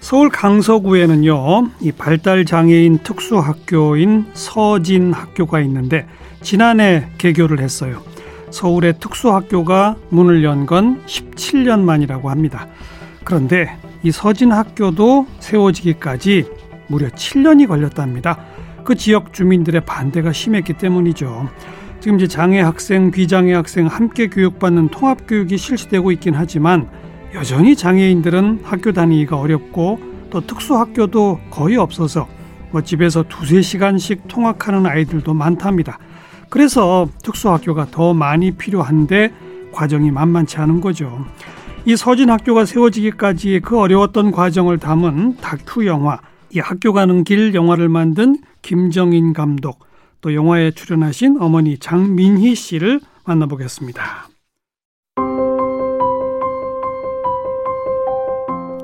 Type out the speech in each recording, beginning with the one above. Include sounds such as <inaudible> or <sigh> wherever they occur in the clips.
서울 강서구에는요 이 발달 장애인 특수학교인 서진 학교가 있는데 지난해 개교를 했어요. 서울의 특수학교가 문을 연 건 17년 만이라고 합니다. 그런데 이 서진 학교도 세워지기까지 무려 7년이 걸렸답니다. 그 지역 주민들의 반대가 심했기 때문이죠. 지금 이제 장애 학생, 비장애 학생 함께 교육받는 통합 교육이 실시되고 있긴 하지만 여전히 장애인들은 학교 다니기가 어렵고 또 특수 학교도 거의 없어서 뭐 집에서 두세 시간씩 통학하는 아이들도 많답니다. 그래서 특수 학교가 더 많이 필요한데 과정이 만만치 않은 거죠. 이 서진 학교가 세워지기까지 그 어려웠던 과정을 담은 다큐 영화 이 학교 가는 길 영화를 만든 김정인 감독 또 영화에 출연하신 어머니 장민희 씨를 만나보겠습니다.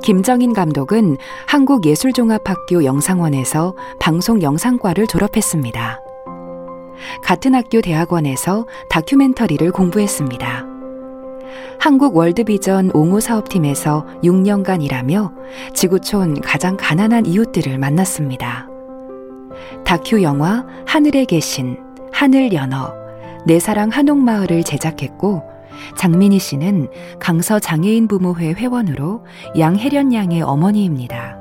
김정인 감독은 한국예술종합학교 영상원에서 방송 영상과를 졸업했습니다. 같은 학교 대학원에서 다큐멘터리를 공부했습니다. 한국 월드비전 옹호 사업팀에서 6년간 일하며 지구촌 가장 가난한 이웃들을 만났습니다. 다큐 영화 하늘에 계신 하늘 연어 내 사랑 한옥마을을 제작했고 장민희 씨는 강서 장애인 부모회 회원으로 양혜련 양의 어머니입니다.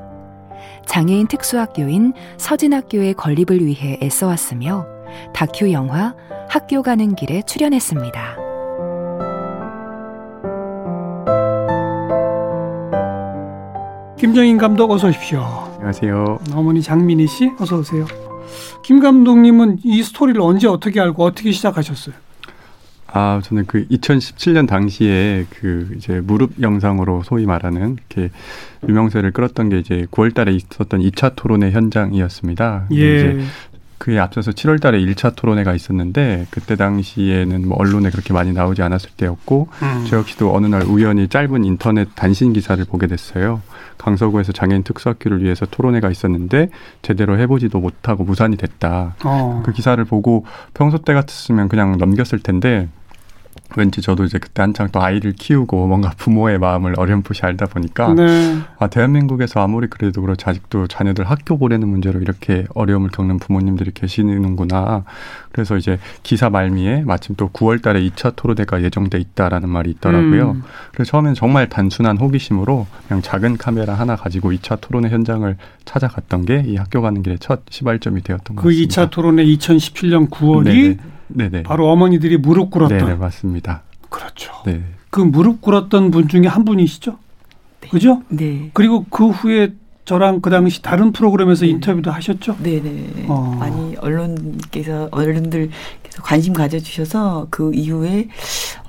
장애인 특수학교인 서진학교의 건립을 위해 애써왔으며 다큐 영화 학교 가는 길에 출연했습니다. 김정인 감독 어서 오십시오. 안녕하세요. 어머니 장민희 씨 어서 오세요. 김 감독님은 이 스토리를 언제 어떻게 알고 어떻게 시작하셨어요? 아, 저는 그 2017년 당시에 그 이제 무릎 영상으로 소위 말하는 이렇게 유명세를 끌었던 게 이제 9월 달에 있었던 2차 토론회 현장이었습니다. 예. 이제 그에 앞서서 7월 달에 1차 토론회가 있었는데 그때 당시에는 뭐 언론에 그렇게 많이 나오지 않았을 때였고 음. 저 역시도 어느 날 우연히 짧은 인터넷 단신 기사를 보게 됐어요. 강서구에서 장애인 특수학교를 위해서 토론회가 있었는데 제대로 해보지도 못하고 무산이 됐다. 어. 그 기사를 보고 평소 때 같았으면 그냥 넘겼을 텐데 왠지 저도 이제 그때 한창 또 아이를 키우고 뭔가 부모의 마음을 어렴풋이 알다 보니까 네. 아 대한민국에서 아무리 그래도 그렇지 아직도 자녀들 학교 보내는 문제로 이렇게 어려움을 겪는 부모님들이 계시는구나. 그래서 이제 기사 말미에 마침 또 9월달에 2차 토론회가 예정돼 있다라는 말이 있더라고요. 음. 그래서 처음엔 정말 단순한 호기심으로 그냥 작은 카메라 하나 가지고 2차 토론회 현장을 찾아갔던 게 이 학교 가는 길의 첫 시발점이 되었던 것그 같습니다. 2차 토론회 2017년 9월이 네네. 네네. 바로 어머니들이 무릎 꿇었던 네네 맞습니다. 그렇죠. 네. 그 무릎 꿇었던 분 중에 한 분이시죠? 그죠? 네. 그리고 그 후에 저랑 그 당시 다른 프로그램에서 네. 인터뷰도 하셨죠? 네네. 어. 많이 언론께서 언론들께서 관심 가져주셔서 그 이후에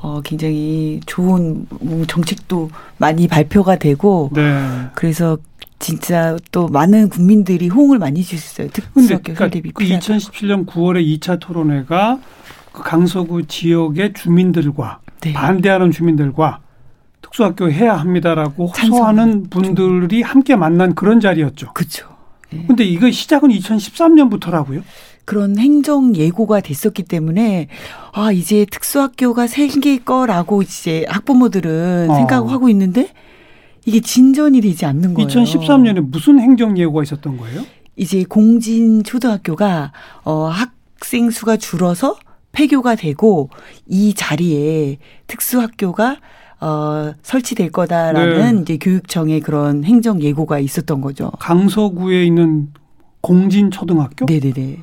어 굉장히 좋은 뭐 정책도 많이 발표가 되고 네. 그래서 진짜 또 많은 국민들이 호응을 많이 주셨어요. 특수학교 그러니까 설립이 그 필요하다. 2017년 9월에 2차 토론회가 그 강서구 지역의 주민들과 네. 반대하는 주민들과 특수학교 해야 합니다라고. 호소하는 분들이 함께 만난 그런 자리였죠. 그렇죠. 예. 근데 이거 시작은 2013년부터라고요? 그런 행정 예고가 됐었기 때문에 아 이제 특수학교가 생길 거라고 이제 학부모들은 어. 생각하고 있는데 이게 진전이 되지 않는 거예요. 2013년에 무슨 행정 예고가 있었던 거예요? 이제 공진 초등학교가 어 학생 수가 줄어서 폐교가 되고 이 자리에 특수학교가 어 설치될 거다라는 네. 이제 교육청의 그런 행정 예고가 있었던 거죠. 강서구에 있는 공진 초등학교? 네네네.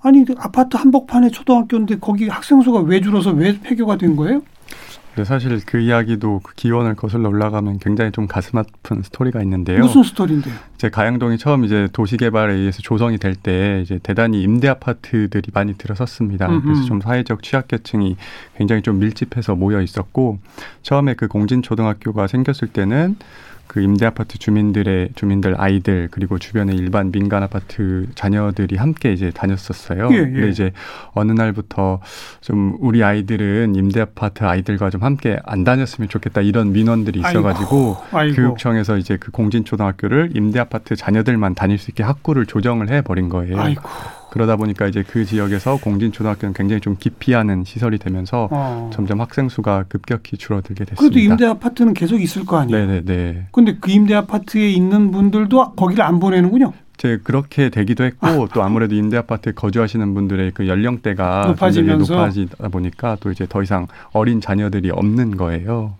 아니 아파트 한복판에 초등학교인데 거기 학생 수가 왜 줄어서 왜 폐교가 된 거예요? 사실 그 이야기도 그 기원을 거슬러 올라가면 굉장히 좀 가슴 아픈 스토리가 있는데요. 무슨 스토리인데요? 이제 가양동이 처음 이제 도시개발에 의해서 조성이 될 때 이제 대단히 임대 아파트들이 많이 들어섰습니다. 음흠. 그래서 좀 사회적 취약계층이 굉장히 좀 밀집해서 모여 있었고 처음에 그 공진초등학교가 생겼을 때는 그 임대 아파트 주민들의 주민들 아이들 그리고 주변의 일반 민간 아파트 자녀들이 함께 이제 다녔었어요. 예, 예. 근데 이제 어느 날부터 좀 우리 아이들은 임대 아파트 아이들과 좀 함께 안 다녔으면 좋겠다 이런 민원들이 있어가지고 아이고. 교육청에서 이제 그 공진초등학교를 임대 아파트 자녀들만 다닐 수 있게 학구를 조정을 해 버린 거예요. 아이고. 그러다 보니까 이제 그 지역에서 공진 초등학교는 굉장히 좀 기피하는 시설이 되면서 어. 점점 학생 수가 급격히 줄어들게 됐습니다. 그래도 임대 아파트는 계속 있을 거 아니에요. 네네네. 근데 그 임대 아파트에 있는 분들도 거기를 안 보내는군요. 이제 그렇게 되기도 했고 또 아무래도 임대 아파트에 거주하시는 분들의 그 연령대가 높아지면서? 높아지다 보니까 또 이제 더 이상 어린 자녀들이 없는 거예요.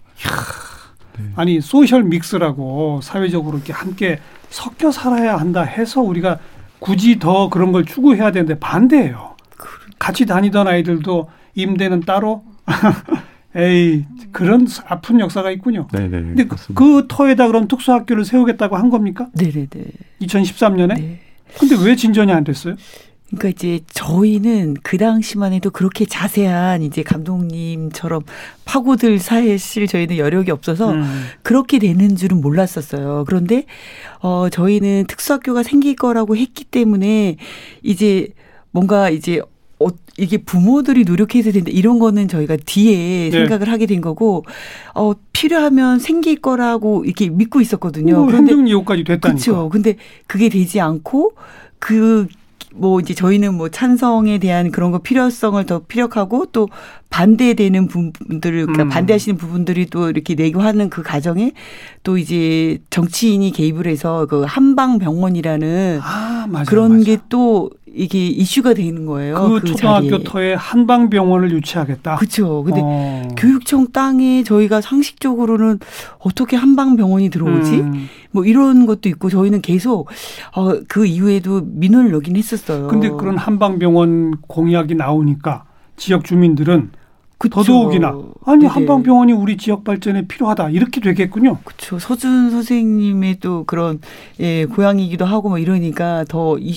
아니 소셜 믹스라고 사회적으로 이렇게 함께 섞여 살아야 한다 해서 우리가 굳이 더 그런 걸 추구해야 되는데 반대예요. 같이 다니던 아이들도 임대는 따로 <laughs> 에이 그런 아픈 역사가 있군요. 네네. 근데 그. 그 터에다 그럼 특수학교를 세우겠다고 한 겁니까? 네네네. 2013년에? 네. 근데 왜 진전이 안 됐어요? 그러니까 이제 저희는 그 당시만 해도 그렇게 자세한 이제 감독님처럼 파고들 사실 저희는 여력이 없어서 음. 그렇게 되는 줄은 몰랐었어요. 그런데 어 저희는 특수학교가 생길 거라고 했기 때문에 이제 뭔가 이제 어, 이게 부모들이 노력해서 된다 이런 거는 저희가 뒤에 네. 생각을 하게 된 거고 어 필요하면 생길 거라고 이렇게 믿고 있었거든요. 뭐 그런데 행정 예우까지 됐다니까. 그렇죠. 근데 그게 되지 않고 그 뭐 이제 저희는 뭐 찬성에 대한 그런 거 필요성을 더 피력하고 또 반대되는 부분들을 그러니까 음. 반대하시는 부분들이 또 이렇게 내고 하는 그 과정에 또 이제 정치인이 개입을 해서 그 한방 병원이라는 아 맞아. 그런. 게 또 이게 이슈가 되는 거예요. 그, 초등학교 자리에. 터에 한방병원을 유치하겠다. 그렇죠. 근데 어. 교육청 땅에 저희가 상식적으로는 어떻게 한방 병원이 들어오지? 음. 뭐 이런 것도 있고 저희는 계속 어, 그 이후에도 민원을 넣긴 했었어요. 근데 그런 한방병원 공약이 나오니까 지역 주민들은 그쵸. 더더욱이나 아니 네네. 한방병원이 우리 지역 발전에 필요하다 이렇게 되겠군요. 그렇죠. 서준 선생님의 또 그런 예 고향이기도 하고 뭐 이러니까 더 이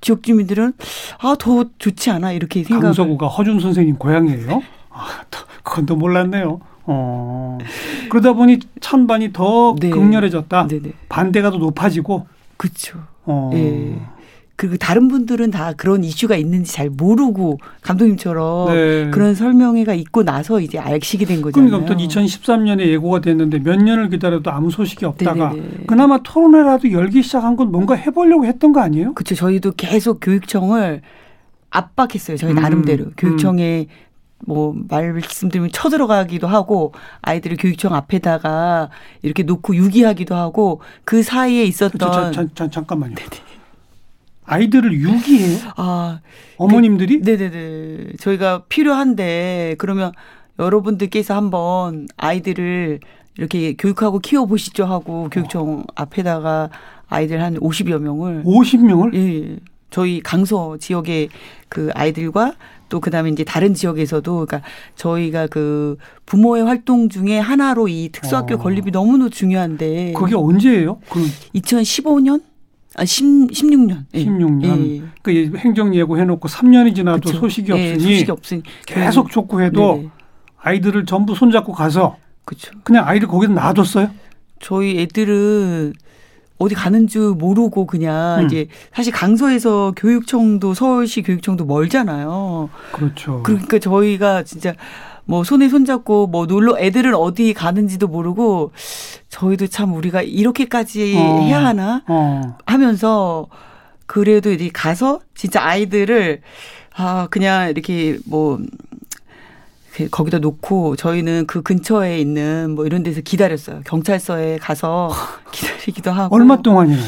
지역 주민들은 아 더 좋지 않아 이렇게 생각. 강서구가 허준 선생님 고향이에요. 아, 또 그건 또 몰랐네요. 어. 그러다 보니 찬반이 더 네. 극렬해졌다. 네네. 반대가 더 높아지고. 그렇죠. 어. 예. 그리고 다른 분들은 다 그런 이슈가 있는지 잘 모르고 감독님처럼 네. 그런 설명회가 있고 나서 이제 알시게 된 거잖아요. 그러니까 또 2013년에 예고가 됐는데 몇 년을 기다려도 아무 소식이 없다가 네네네. 그나마 토론회라도 열기 시작한 건 뭔가 해보려고 했던 거 아니에요? 그렇죠. 저희도 계속 교육청을 압박했어요. 저희 음, 나름대로 교육청에 뭐 말씀드리면 쳐들어가기도 하고 아이들을 교육청 앞에다가 이렇게 놓고 유기하기도 하고 그 사이에 저, 있었던 저, 저, 저, 잠깐만요. 아이들을 유기해요? 아 어머님들이? 네네네 저희가 필요한데 그러면 여러분들께서 한번 아이들을 이렇게 교육하고 키워 보시죠 하고 교육청 앞에다가 아이들 한 50여 명을 50명을? 예, 예. 저희 강서 지역의 그 아이들과 또 그다음에 이제 다른 지역에서도 그러니까 저희가 그 부모의 활동 중에 하나로 이 특수학교 어. 건립이 너무너무 중요한데 그게 언제예요? 그 2015년 아 10, 16년. 예. 16년. 예, 예. 그 행정 예고 해놓고 3년이 지나도 그쵸. 소식이 예, 없으니 소식이 없으니 계속 촉구해도 네네. 아이들을 전부 손잡고 가서 그렇죠. 그냥 아이들 거기서 놔뒀어요. 저희 애들은 어디 가는 줄 모르고 그냥 음. 이제 사실 강서에서 교육청도 서울시 교육청도 멀잖아요. 그렇죠. 그러니까 저희가 진짜 뭐 손에 손잡고 뭐 놀러 애들은 어디 가는지도 모르고 저희도 참 우리가 이렇게까지 어. 해야 하나 어. 하면서 그래도 이제 가서 진짜 아이들을 아 그냥 이렇게 뭐 거기다 놓고 저희는 그 근처에 있는 뭐 이런 데서 기다렸어요. 경찰서에 가서 <laughs> 기다리기도 하고 얼마 동안이요?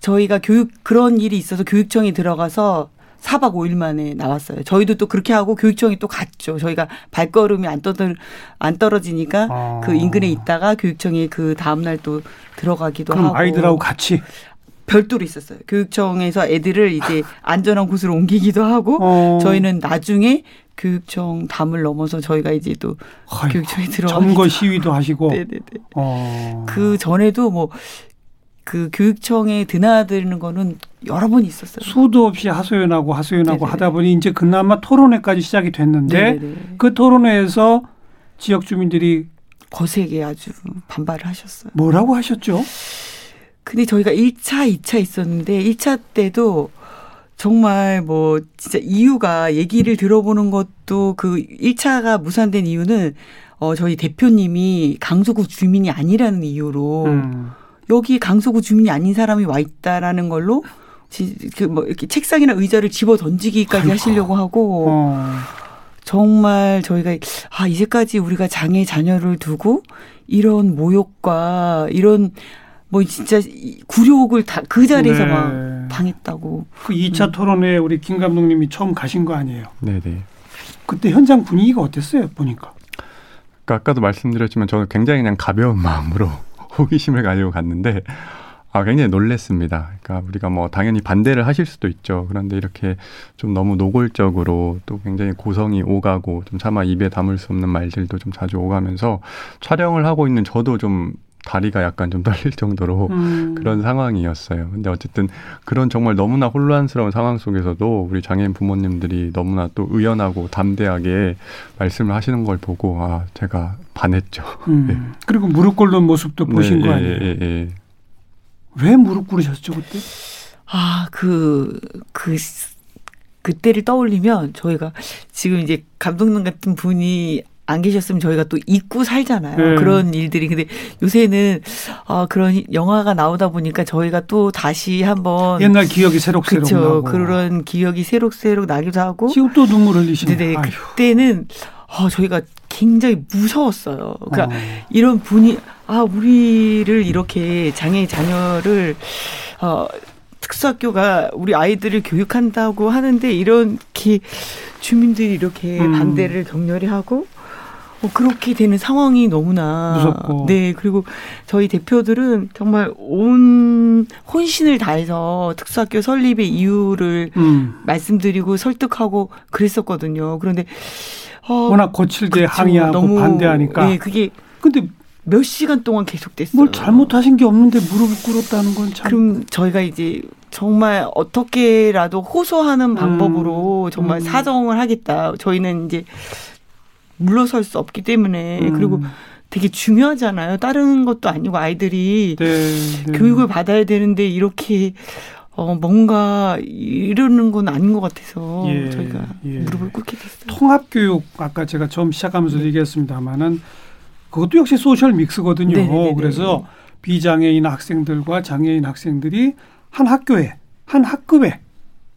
저희가 교육 그런 일이 있어서 교육청에 들어가서 4박 5일 만에 나왔어요. 저희도 또 그렇게 하고 교육청이 또 갔죠. 저희가 발걸음이 안 떠들 안 떨어지니까 아. 그 인근에 있다가 교육청에 그 다음 날 또 들어가기도 그럼 하고 아이들하고 같이. 별도로 있었어요. 교육청에서 애들을 이제 <laughs> 안전한 곳으로 옮기기도 하고 어. 저희는 나중에 교육청 담을 넘어서 저희가 이제 또 아이고, 교육청에 들어가 점거 시위도 하시고. <laughs> 네네네. 어. 그 전에도 뭐 그 교육청에 드나드는 거는 여러 번 있었어요. 수도 없이 하소연하고 하소연하고 네네네. 하다 보니 이제 그나마 토론회까지 시작이 됐는데 네네네. 그 토론회에서 지역 주민들이 거세게 아주 반발을 하셨어요. 뭐라고 하셨죠? 근데 저희가 1차, 2차 있었는데 1차 때도 정말 뭐 진짜 이유가 얘기를 들어보는 것도 그 1차가 무산된 이유는 어 저희 대표님이 강서구 주민이 아니라는 이유로 음. 여기 강서구 주민이 아닌 사람이 와 있다라는 걸로 그뭐 이렇게 책상이나 의자를 집어 던지기까지 아이고. 하시려고 하고 어. 정말 저희가 아 이제까지 우리가 장애 자녀를 두고 이런 모욕과 이런 뭐 진짜 이 굴욕을 다 그 자리에서 네. 막 당했다고. 그 2차 음. 토론회에 우리 김 감독님이 처음 가신 거 아니에요? 네 네. 그때 현장 분위기가 어땠어요? 보니까. 그러니까 아까도 말씀드렸지만 저는 굉장히 그냥 가벼운 <laughs> 마음으로 호기심을 가지고 갔는데 아 굉장히 놀랬습니다. 그러니까 우리가 뭐 당연히 반대를 하실 수도 있죠. 그런데 이렇게 좀 너무 노골적으로 또 굉장히 고성이 오가고 좀 차마 입에 담을 수 없는 말들도 좀 자주 오가면서 촬영을 하고 있는 저도 좀 다리가 약간 좀 <laughs> 떨릴 정도로 음. 그런 상황이었어요. 근데 어쨌든 그런 정말 너무나 혼란스러운 상황 속에서도 우리 장애인 부모님들이 너무나 또 의연하고 담대하게 말씀을 하시는 걸 보고 아 제가 반했죠. 음. <laughs> 네. 그리고 무릎 꿇는 모습도 보신 네, 거 예, 아니에요? 예, 예. 왜 무릎 꿇으셨죠 그때? 아, 그, 그, 그때를 떠올리면 저희가 지금 이제 감독님 같은 분이 안 계셨으면 저희가 또 잊고 살잖아요. 네. 그런 일들이. 근데 요새는 어, 그런 영화가 나오다 보니까 저희가 또 다시 한번 옛날 기억이 새록새록 그렇죠. 나고. 그런 기억이 새록새록 나기도 하고 지금 또 눈물 흘리시네. 네네. 아휴. 그때는 어, 저희가 굉장히 무서웠어요. 그러니까 어. 이런 분이 아 우리를 이렇게 장애 자녀를 어 특수학교가 우리 아이들을 교육한다고 하는데 이렇게 주민들이 이렇게 음. 반대를 격렬히 하고 어, 그렇게 되는 상황이 너무나 무섭고. 네 그리고 저희 대표들은 정말 온 혼신을 다해서 특수학교 설립의 이유를 음. 말씀드리고 설득하고 그랬었거든요. 그런데 어, 워낙 거칠게. 항의하고 너무, 반대하니까. 예, 그게 근데 몇 시간 동안 계속됐어요. 뭘 잘못하신 게 없는데 무릎을 꿇었다는 건 참. 그럼 저희가 이제 정말 어떻게라도 호소하는 방법으로 정말 음. 사정을 하겠다. 저희는 이제 물러설 수 없기 때문에 음. 그리고 되게 중요하잖아요. 다른 것도 아니고 아이들이 네, 네. 교육을 받아야 되는데 이렇게 어 뭔가 이러는 건 아닌 것 같아서 예, 저희가 예. 무릎을 꿇게 됐어요. 통합 교육 아까 제가 처음 시작하면서 얘기했습니다마는 그것도 역시 소셜 믹스거든요. 네네네네. 그래서 비장애인 학생들과 장애인 학생들이 한 학교에 한 학급에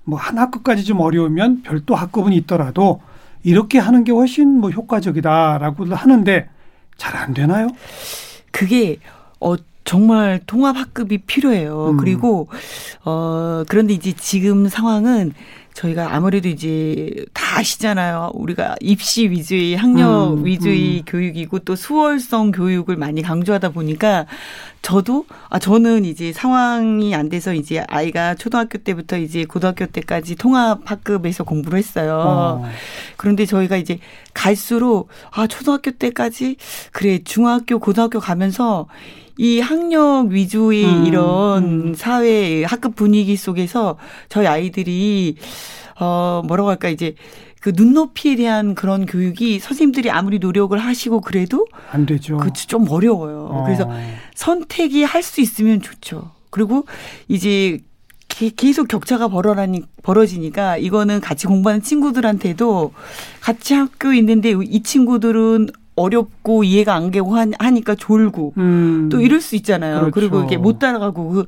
뭐 한 학급까지 좀 어려우면 별도 학급은 있더라도 이렇게 하는 게 훨씬 뭐 효과적이다라고 하는데 잘 안 되나요? 그게 어 정말 통합 학급이 필요해요. 음. 그리고 어 그런데 이제 지금 상황은 저희가 아무래도 이제 다 아시잖아요. 우리가 입시 위주의 학력 음, 위주의 음. 교육이고 또 수월성 교육을 많이 강조하다 보니까 저도 아 저는 이제 상황이 안 돼서 이제 아이가 초등학교 때부터 이제 고등학교 때까지 통합 학급에서 공부를 했어요. 어. 그런데 저희가 이제 갈수록 아 초등학교 때까지 그래 중학교 고등학교 가면서 이 학력 위주의 음, 이런 음. 사회 학급 분위기 속에서 저희 아이들이 어 뭐라고 할까 이제 그 눈높이에 대한 그런 교육이 선생님들이 아무리 노력을 하시고 그래도 안 되죠. 그좀 어려워요. 어. 그래서 선택이 할 수 있으면 좋죠. 그리고 이제 게- 계속 격차가 벌어라니, 벌어지니까 이거는 같이 공부하는 친구들한테도 같이 학교 있는데 이 친구들은 어렵고 이해가 안 되고 하- 하니까 졸고 음. 또 이럴 수 있잖아요. 그렇죠. 그리고 이게 못 따라가고 그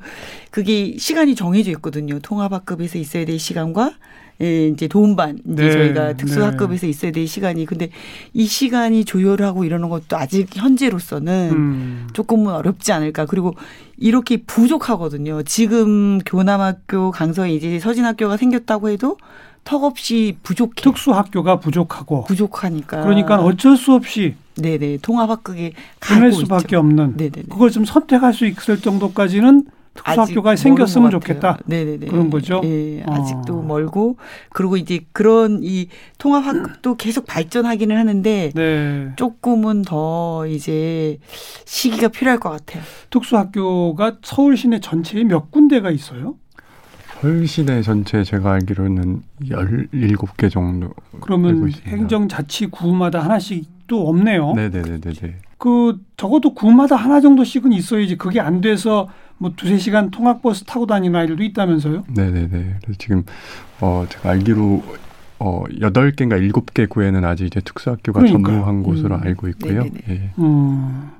그게 시간이 정해져 있거든요. 통합학급에서 있어야 될 시간과 예, 이제 도움반 이제 네, 저희가 특수학급에서 있어야 될 시간이 근데 이 시간이 조율하고 이러는 것도 아직 현재로서는 음. 조금은 어렵지 않을까. 그리고 이렇게 부족하거든요. 지금 교남학교 강서에 이제 서진학교가 생겼다고 해도 턱없이 부족해. 특수학교가 부족하고 부족하니까. 그러니까 어쩔 수 없이 네네 통합학급에 가고 보낼 수밖에 있죠. 없는 네네네. 그걸 좀 선택할 수 있을 정도까지는 특수학교가 생겼으면 좋겠다. 네네네. 그런 거죠. 예, 어. 아직도 멀고 그리고 이제 그런 이 통합학도 계속 발전하기는 하는데 네. 조금은 더 이제 시기가 필요할 것 같아요. 특수학교가 서울 시내 전체에 몇 군데가 있어요? 서울시내 전체 제가 알기로는 17개 정도. 그러면. 행정자치구마다 하나씩도 없네요. 네네네네. 그 적어도 구마다 하나 정도씩은 있어야지 그게 안 돼서 뭐 두세 시간 통학버스 타고 다니는 아이들도 있다면서요? 네네네. 그래서 지금 어 제가 알기로 어 8개인가 7개 구에는 아직 이제 특수학교가 그러니까요. 전무한 곳으로 음. 알고 있고요. 네네네. 예. 음.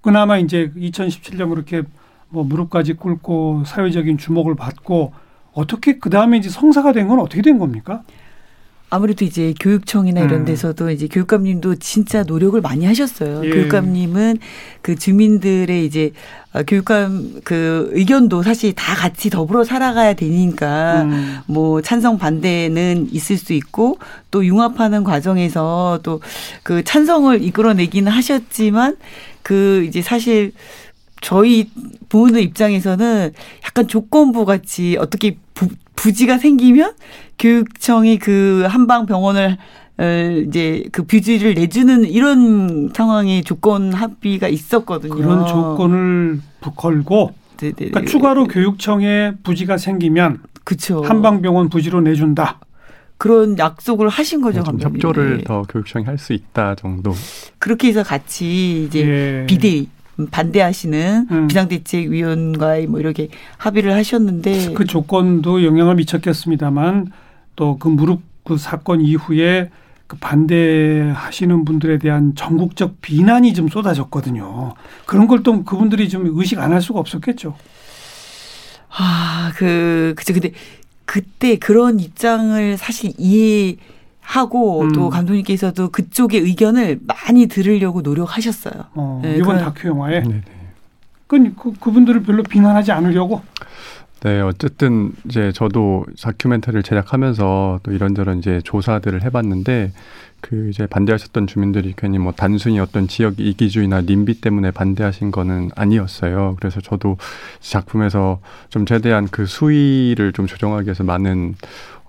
그나마 이제 2017년 그렇게 뭐 무릎까지 꿇고 사회적인 주목을 받고 어떻게 그 다음에 이제 성사가 된 건 어떻게 된 겁니까? 아무래도 이제 교육청이나 이런 음. 데서도 이제 교육감님도 진짜 노력을 많이 하셨어요. 예. 교육감님은 그 주민들의 이제 어, 교육감 그 의견도 사실 다 같이 더불어 살아가야 되니까 음. 뭐 찬성 반대는 있을 수 있고 또 융합하는 과정에서 또 그 찬성을 이끌어내기는 하셨지만 그 이제 사실 저희 부모들 입장에서는 약간 조건부 같이 어떻게 부, 부지가 생기면 교육청이 그 한방 병원을 어, 이제 그 뷰지를 내주는 이런 상황의 조건 합의가 있었거든요. 그런 조건을 부- 걸고 네네. 그러니까 추가로 교육청에 부지가 생기면 그쵸. 한방병원 부지로 내준다. 그런 약속을 하신 거죠, 좀 감독님. 협조를 네. 더 교육청이 할 수 있다 정도. 그렇게 해서 같이 이제 예. 비대위 반대하시는 음. 비상대책위원과의 뭐 이렇게 합의를 하셨는데 그 조건도 영향을 미쳤겠습니다만 또 그 무릎 그 사건 이후에 그 반대하시는 분들에 대한 전국적 비난이 좀 쏟아졌거든요. 그런 걸 또 그분들이 좀 의식 안 할 수가 없었겠죠. 아, 그, 그죠. 근데 그때 그런 입장을 사실 이해 하고 음. 또 감독님께서도 그쪽의 의견을 많이 들으려고 노력하셨어요. 어, 네, 이번 그런- 다큐 영화에 네네. 그, 그 그분들을 별로 비난하지 않으려고. 네, 어쨌든 이제 저도 다큐멘터리를 제작하면서 또 이런저런 이제 조사들을 해봤는데 그 이제 반대하셨던 주민들이 괜히 뭐 단순히 어떤 지역 이기주의나 님비 때문에 반대하신 거는 아니었어요. 그래서 저도 작품에서 좀 최대한 그 수위를 좀 조정하기 위해서 많은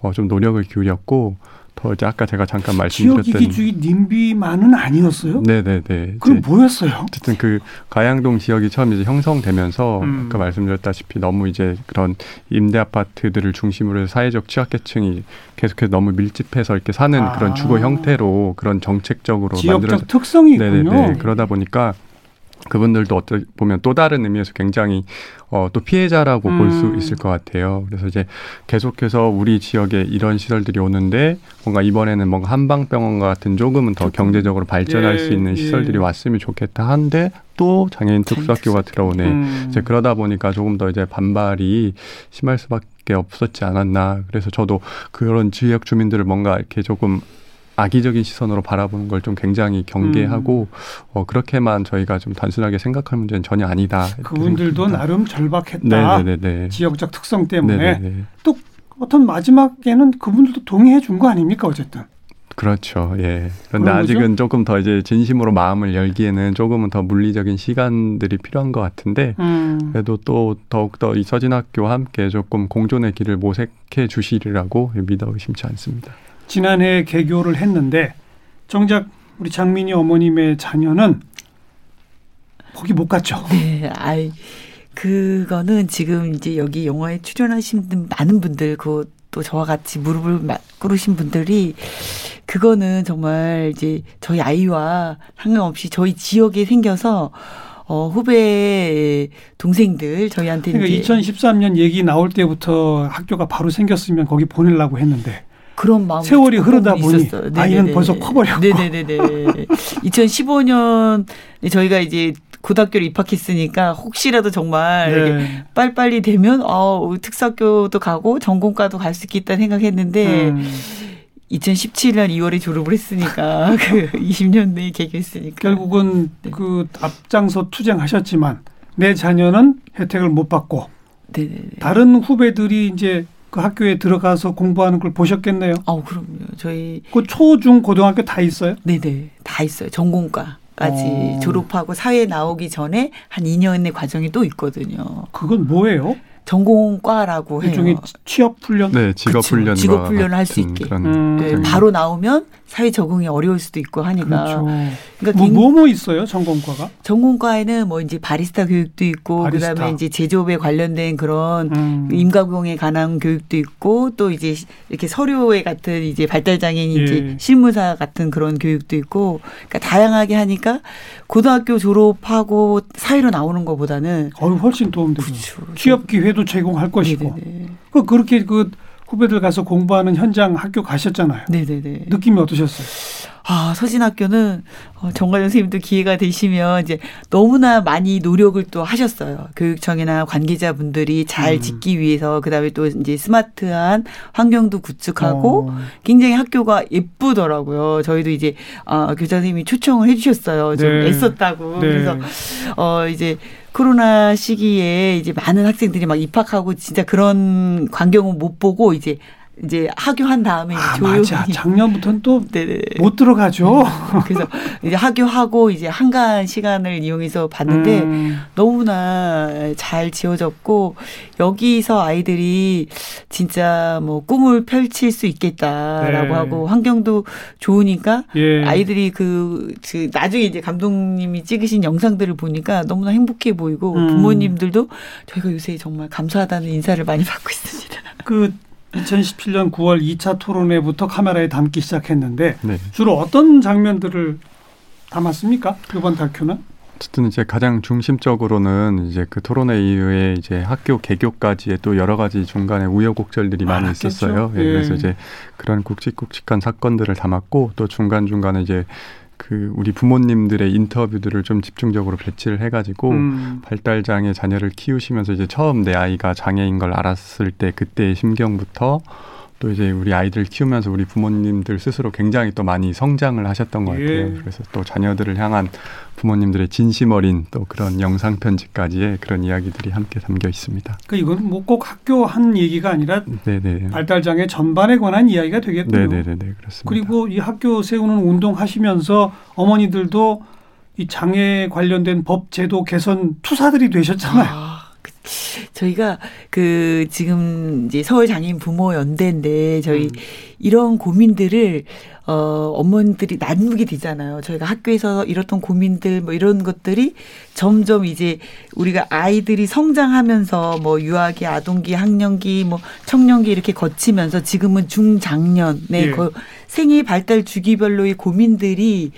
어, 좀 노력을 기울였고 더 이제 아까 제가 잠깐 말씀드렸던 이기주의 님비만은 아니었어요. 네네네. 그럼 뭐였어요? 어쨌든 그 가양동 지역이 처음 이제 형성되면서 음. 아까 말씀드렸다시피 너무 이제 그런 임대 아파트들을 중심으로 해서 사회적 취약계층이 계속해서 너무 밀집해서 이렇게 사는 아. 그런 주거 형태로 그런 정책적으로 지역적 만들어져 특성이 있군요. 네네네 그러다 보니까 그분들도 어떻게 보면 또 다른 의미에서 굉장히 어, 또 피해자라고 볼수 음. 있을 것 같아요. 그래서 이제 계속해서 우리 지역에 이런 시설들이 오는데 뭔가 이번에는 뭔가 한방병원과 같은 조금은 더 경제적으로 발전할 예, 수 있는 예. 시설들이 왔으면 좋겠다 한데 또 장애인 특수학교가 들어오네. 음. 이제 그러다 보니까 조금 더 이제 반발이 심할 수밖에 없었지 않았나. 그래서 저도 그런 지역 주민들을 뭔가 이렇게 조금 악의적인 시선으로 바라보는 걸 좀 굉장히 경계하고 음. 어, 그렇게만 저희가 좀 단순하게 생각할 문제는 전혀 아니다. 그분들도 생각합니다. 나름 절박했다. 네네네. 지역적 특성 때문에 네네네. 또 어떤 마지막에는 그분들도 동의해 준 거 아닙니까 어쨌든. 그렇죠. 예. 그런데 그런 거죠? 아직은 조금 더 이제 진심으로 마음을 열기에는 조금은 더 물리적인 시간들이 필요한 것 같은데 음. 그래도 또 더욱더 이 서진학교와 함께 조금 공존의 길을 모색해 주시리라고 믿어 의심치 않습니다. 지난해 개교를 했는데 정작 우리 장민희 어머님의 자녀는 거기 못 갔죠. 네, 아이 그거는 지금 이제 여기 영화에 출연하신 분- 많은 분들 그 또 저와 같이 무릎을 마- 꿇으신 분들이 그거는 정말 이제 저희 아이와 상관없이 저희 지역에 생겨서 어 후배 동생들 저희한테 그러니까 이제 2013년 얘기 나올 때부터 학교가 바로 생겼으면 거기 보내려고 했는데 그런 마음 세월이 흐르다 보니 아이는 벌써 커버렸고. 네네네네. 2015년에 저희가 이제 고등학교를 입학했으니까 혹시라도 정말 네. 빨리빨리 되면 어 특사학교도 가고 전공과도 갈 수 있겠다 생각했는데 음, 2017년 2월에 졸업을 했으니까 <laughs> 그 20년 내에 개교했으니까 결국은 네. 그 앞장서 투쟁하셨지만 내 자녀는 혜택을 못 받고 네네네. 다른 후배들이 이제 그 학교에 들어가서 공부하는 걸 보셨겠네요. 아우 그럼요. 저희 그 초, 중, 고등학교 다 있어요? 네 네 다 있어요. 전공과 까지 어. 졸업하고 사회에 나오기 전에 한 2년의 과정이 또 있거든요. 그건 뭐예요? 전공과라고 해요. 일종의 취업 훈련? 네, 직업. 훈련과 직업 훈련을 할수 같은 있게. 그런 음. 네, 바로 나오면 사회 적응이 어려울 수도 있고 하니까. 그렇죠. 그러니까 뭐, 굉- 뭐, 뭐 있어요, 전공과가? 전공과에는 뭐 이제 바리스타 교육도 있고 바리스타. 그다음에 이제 제조업에 관련된 그런 음. 임가공에 관한 교육도 있고 또 이제 이렇게 서류에 같은 이제 발달 장애인 예. 이제 실무사 같은 그런 교육도 있고 그러니까 다양하게 하니까 고등학교 졸업하고 사회로 나오는 것보다는 어유 훨씬 도움되죠. 그렇죠. 취업 기회도 제공할 것이고. 그 그렇게 그 후배들 가서 공부하는 현장 학교 가셨잖아요. 네네네. 느낌이 어떠셨어요? 아, 서진학교는 어, 정관 선생님도 기회가 되시면 이제 너무나 많이 노력을 또 하셨어요. 교육청이나 관계자분들이 잘 음. 짓기 위해서 그다음에 또 이제 스마트한 환경도 구축하고 어. 굉장히 학교가 예쁘더라고요. 저희도 이제 어, 교장 선생님이 초청을 해 주셨어요. 좀 네. 애썼다고. 네. 그래서 어 이제 코로나 시기에 이제 많은 학생들이 막 입학하고 진짜 그런 광경은 못 보고 이제 이제 하교한 다음에 아, 조용히 맞아. 작년부터는 또 <laughs> 못 네네. 들어가죠. 그래서 이제 하교하고 이제 한가한 시간을 이용해서 봤는데 음. 너무나 잘 지어졌고 여기서 아이들이 진짜 뭐 꿈을 펼칠 수 있겠다라고 네. 하고 환경도 좋으니까 예. 아이들이 그, 그 나중에 이제 감독님이 찍으신 영상들을 보니까 너무나 행복해 보이고 음. 부모님들도 저희가 요새 정말 감사하다는 인사를 많이 받고 있습니다. 그 2017년 9월 2차 토론회부터 카메라에 담기 시작했는데 네. 주로 어떤 장면들을 담았습니까? 이번 다큐는? 어쨌든 이제 가장 중심적으로는 이제 그 토론회 이후에 이제 학교 개교까지의 또 여러 가지 중간에 우여곡절들이 많이 많았겠죠. 있었어요. 예, 예. 그래서 이제 그런 굵직굵직한 사건들을 담았고 또 중간 중간에 이제 그 우리 부모님들의 인터뷰들을 좀 집중적으로 배치를 해가지고 음. 발달 장애 자녀를 키우시면서 이제 처음 내 아이가 장애인 걸 알았을 때 그때의 심경부터 또 이제 우리 아이들 키우면서 우리 부모님들 스스로 굉장히 또 많이 성장을 하셨던 것 예. 같아요. 그래서 또 자녀들을 향한 부모님들의 진심 어린 또 그런 영상 편지까지의 그런 이야기들이 함께 담겨 있습니다. 그 이건 뭐 꼭 학교 한 얘기가 아니라 네네. 발달 장애 전반에 관한 이야기가 되겠군요. 네네네 그렇습니다. 그리고 이 학교 세우는 운동 하시면서 어머니들도 이 장애 관련된 법 제도 개선 투사들이 되셨잖아요. 아, 그- 저희가 그 지금 이제 서울 장애인 부모 연대인데 저희 음. 이런 고민들을 어 어머니들이 나누게 되잖아요. 저희가 학교에서 이렇던 고민들 뭐 이런 것들이 점점 이제 우리가 아이들이 성장하면서 뭐 유아기, 아동기, 학년기, 뭐 청년기 이렇게 거치면서 지금은 중장년에 예. 그 생애 발달 주기별로의 고민들이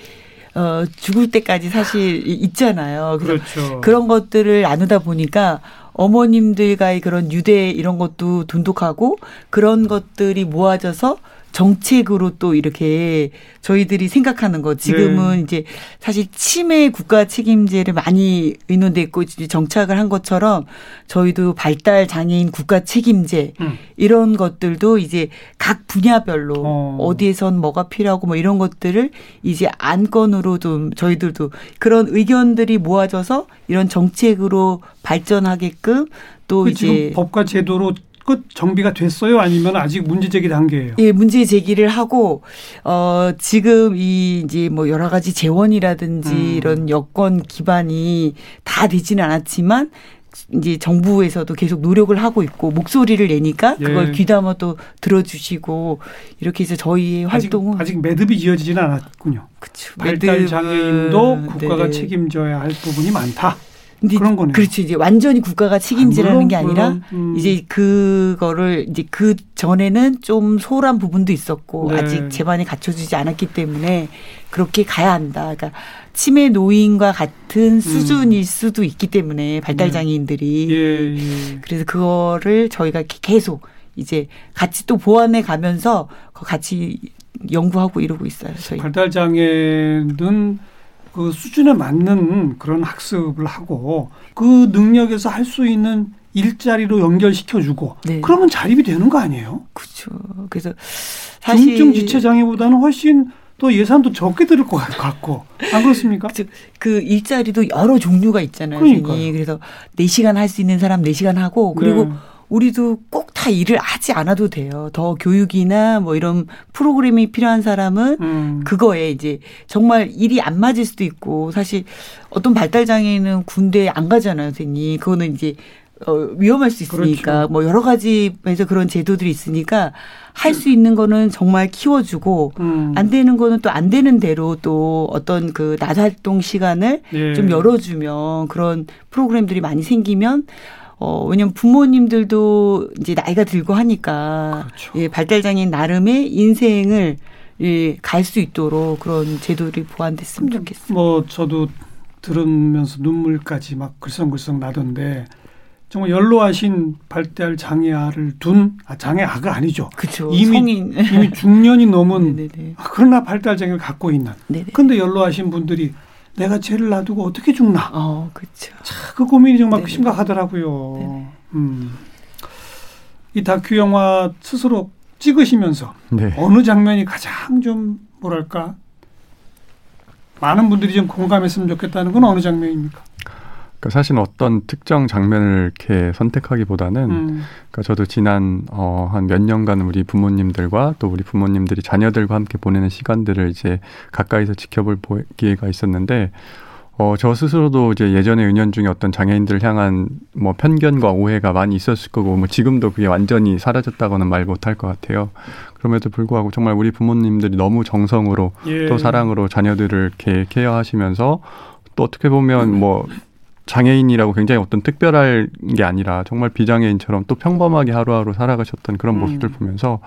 어 죽을 때까지 사실 이- 있잖아요. 그래서 그렇죠. 그런 것들을 나누다 보니까 어머님들과의 그런 유대 이런 것도 돈독하고 그런 것들이 모아져서 정책으로 또 이렇게 저희들이 생각하는 거 지금은 네. 이제 사실 치매 국가 책임제를 많이 의논돼 있고 이제 정착을 한 것처럼 저희도 발달 장애인 국가 책임제 음. 이런 것들도 이제 각 분야별로 어. 어. 디에선 뭐가 필요하고 뭐 이런 것들을 이제 안건으로 좀 저희들도 그런 의견들이 모아져서 이런 정책으로 발전하게끔 또그 이제 법과 제도로 끝 정비가 됐어요? 아니면 아직 문제 제기 단계예요? 예, 문제 제기를 하고 어 지금 이 이제 뭐 여러 가지 재원이라든지 음. 이런 여건 기반이 다 되지는 않았지만 이제 정부에서도 계속 노력을 하고 있고 목소리를 내니까 예. 그걸 귀담아 또 들어주시고 이렇게 해서 저희의 아직, 활동은 아직 매듭이 지어지지는 않았군요. 그쵸. 발달 장애인도 국가가 네네. 책임져야 할 부분이 많다. 그런 거네요. 그렇죠. 이제 완전히 국가가 책임지라는 물론, 게 아니라 음. 이제 그거를 이제 그 전에는 좀 소홀한 부분도 있었고 네. 아직 제반이 갖춰지지 않았기 때문에 그렇게 가야 한다. 그러니까 치매 노인과 같은 수준일 수도 있기 때문에 발달 음. 네. 장애인들이 예, 예. 그래서 그거를 저희가 계속 이제 같이 또 보완해 가면서 같이 연구하고 이러고 있어요. 저희. 발달 장애는 그 수준에 맞는 그런 학습을 하고 그 능력에서 할 수 있는 일자리로 연결시켜주고 네. 그러면 자립이 되는 거 아니에요? 그렇죠. 그래서 사실 중증 지체 장애보다는 훨씬 또 예산도 적게 들을 것 같고 안 그렇습니까? 그, 그 일자리도 여러 종류가 있잖아요. 그러니까요. 선생님. 그래서 4시간 할 수 있는 사람 4시간 하고 그리고 네. 우리도 꼭 다 일을 하지 않아도 돼요. 더 교육이나 뭐 이런 프로그램이 필요한 사람은 음. 그거에 이제 정말 일이 안 맞을 수도 있고 사실 어떤 발달 장애인은 군대에 안 가잖아요, 선생님. 그거는 이제 어 위험할 수 있으니까 그렇죠. 뭐 여러 가지에서 그런 제도들이 있으니까 할수 있는 거는 정말 키워주고 음. 안 되는 거는 또 안 되는 대로 또 어떤 그 낮 활동 시간을 예. 좀 열어주면 그런 프로그램들이 많이 생기면 어 왜냐면 부모님들도 이제 나이가 들고 하니까 그렇죠. 예 발달장애인 나름의 인생을 예, 갈 수 있도록 그런 제도들이 보완됐으면 좋겠어요. 뭐 저도 들으면서 눈물까지 막 글썽글썽 나던데 정말 연로하신 발달 장애아를 둔 아, 장애아가 아니죠. 그렇죠. 이미- 성인 이미 중년이 <laughs> 넘은. 아, 그러나 발달 장애를 갖고 있는. 네네. 근데 연로하신 분들이 내가 쟤를 놔두고 어떻게 죽나? 어, 그렇죠. 그 고민이 정말 네네. 심각하더라고요. 네네. 음. 이 다큐 영화 스스로 찍으시면서 네. 어느 장면이 가장 좀 뭐랄까 많은 분들이 좀 공감했으면 좋겠다는 건 어느 장면입니까? 그러니까 사실 어떤 특정 장면을 이렇게 선택하기보다는 음. 그러니까 저도 지난 어, 한 몇 년간 우리 부모님들과 또 우리 부모님들이 자녀들과 함께 보내는 시간들을 이제 가까이서 지켜볼 보- 기회가 있었는데 어, 저 스스로도 이제 예전에 은연 중에 어떤 장애인들을 향한 뭐 편견과 오해가 많이 있었을 거고 뭐 지금도 그게 완전히 사라졌다고는 말 못할 것 같아요. 그럼에도 불구하고 정말 우리 부모님들이 너무 정성으로 예. 또 사랑으로 자녀들을 이렇게 케어하시면서 또 어떻게 보면 뭐 장애인이라고 굉장히 어떤 특별할 게 아니라 정말 비장애인처럼 또 평범하게 하루하루 살아가셨던 그런 음. 모습들 보면서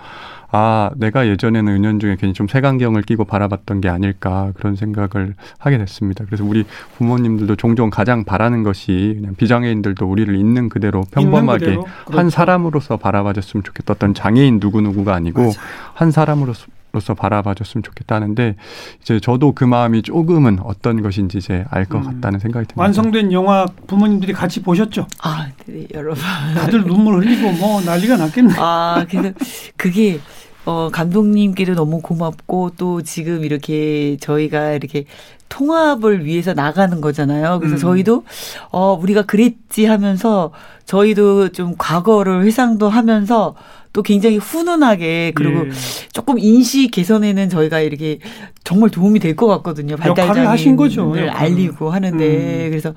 아 내가 예전에는 은연중에 괜히 좀 색안경을 끼고 바라봤던 게 아닐까 그런 생각을 하게 됐습니다. 그래서 우리 부모님들도 종종 가장 바라는 것이 그냥 비장애인들도 우리를 있는 그대로 평범하게 있는 그대로. 한 그렇죠. 사람으로서 바라봐줬으면 좋겠다. 어떤 장애인 누구 누구가 아니고 맞아요. 한 사람으로서 로서 바라봐줬으면 좋겠다는데 이제 저도 그 마음이 조금은 어떤 것인지 이제 알것 음. 같다는 생각이 듭니다. 완성된 영화 부모님들이 같이 보셨죠? 아, 네, 여러분. 다들 눈물 흘리고 뭐 난리가 났겠네. 아, 그래서 그게 어 감독님께도 너무 고맙고 또 지금 이렇게 저희가 이렇게 통합을 위해서 나가는 거잖아요. 그래서 음. 저희도 어 우리가 그랬지 하면서 저희도 좀 과거를 회상도 하면서 또 굉장히 훈훈하게 그리고 예. 조금 인식 개선에는 저희가 이렇게 정말 도움이 될 것 같거든요. 역할을 하신 거죠, 역할을. 알리고 하는데 음. 그래서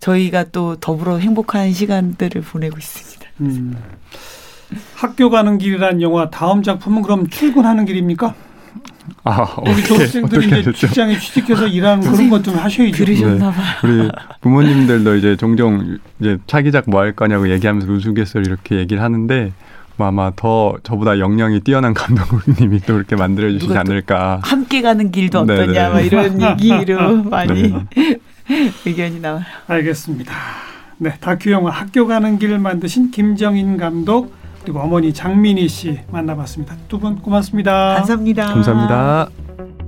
저희가 또 더불어 행복한 시간들을 보내고 있습니다. 음. 학교 가는 길이란 영화 다음 작품은 그럼 출근하는 길입니까? 아 우리 졸업생들이 이제? 직장에 취직해서 일하는 그런 것 좀 하셔야죠. 들으셨나 봐요. 우리 부모님들도 이제 종종 이제 차기작 뭐 할 거냐고 얘기하면서 우스갯소리 이렇게 얘기를 하는데 뭐 아마 더 저보다 역량이 뛰어난 감독님이 또 이렇게 만들어 주시지 않을까. 함께 가는 길도 네네. 어떠냐 막 이런 <laughs> 얘기로 많이 네. <laughs> 의견이 나와요. 알겠습니다. 네, 다큐 영화 학교 가는 길을 만드신 김정인 감독 그리고 어머니 장민희 씨 만나봤습니다. 두 분 고맙습니다. 감사합니다. 감사합니다.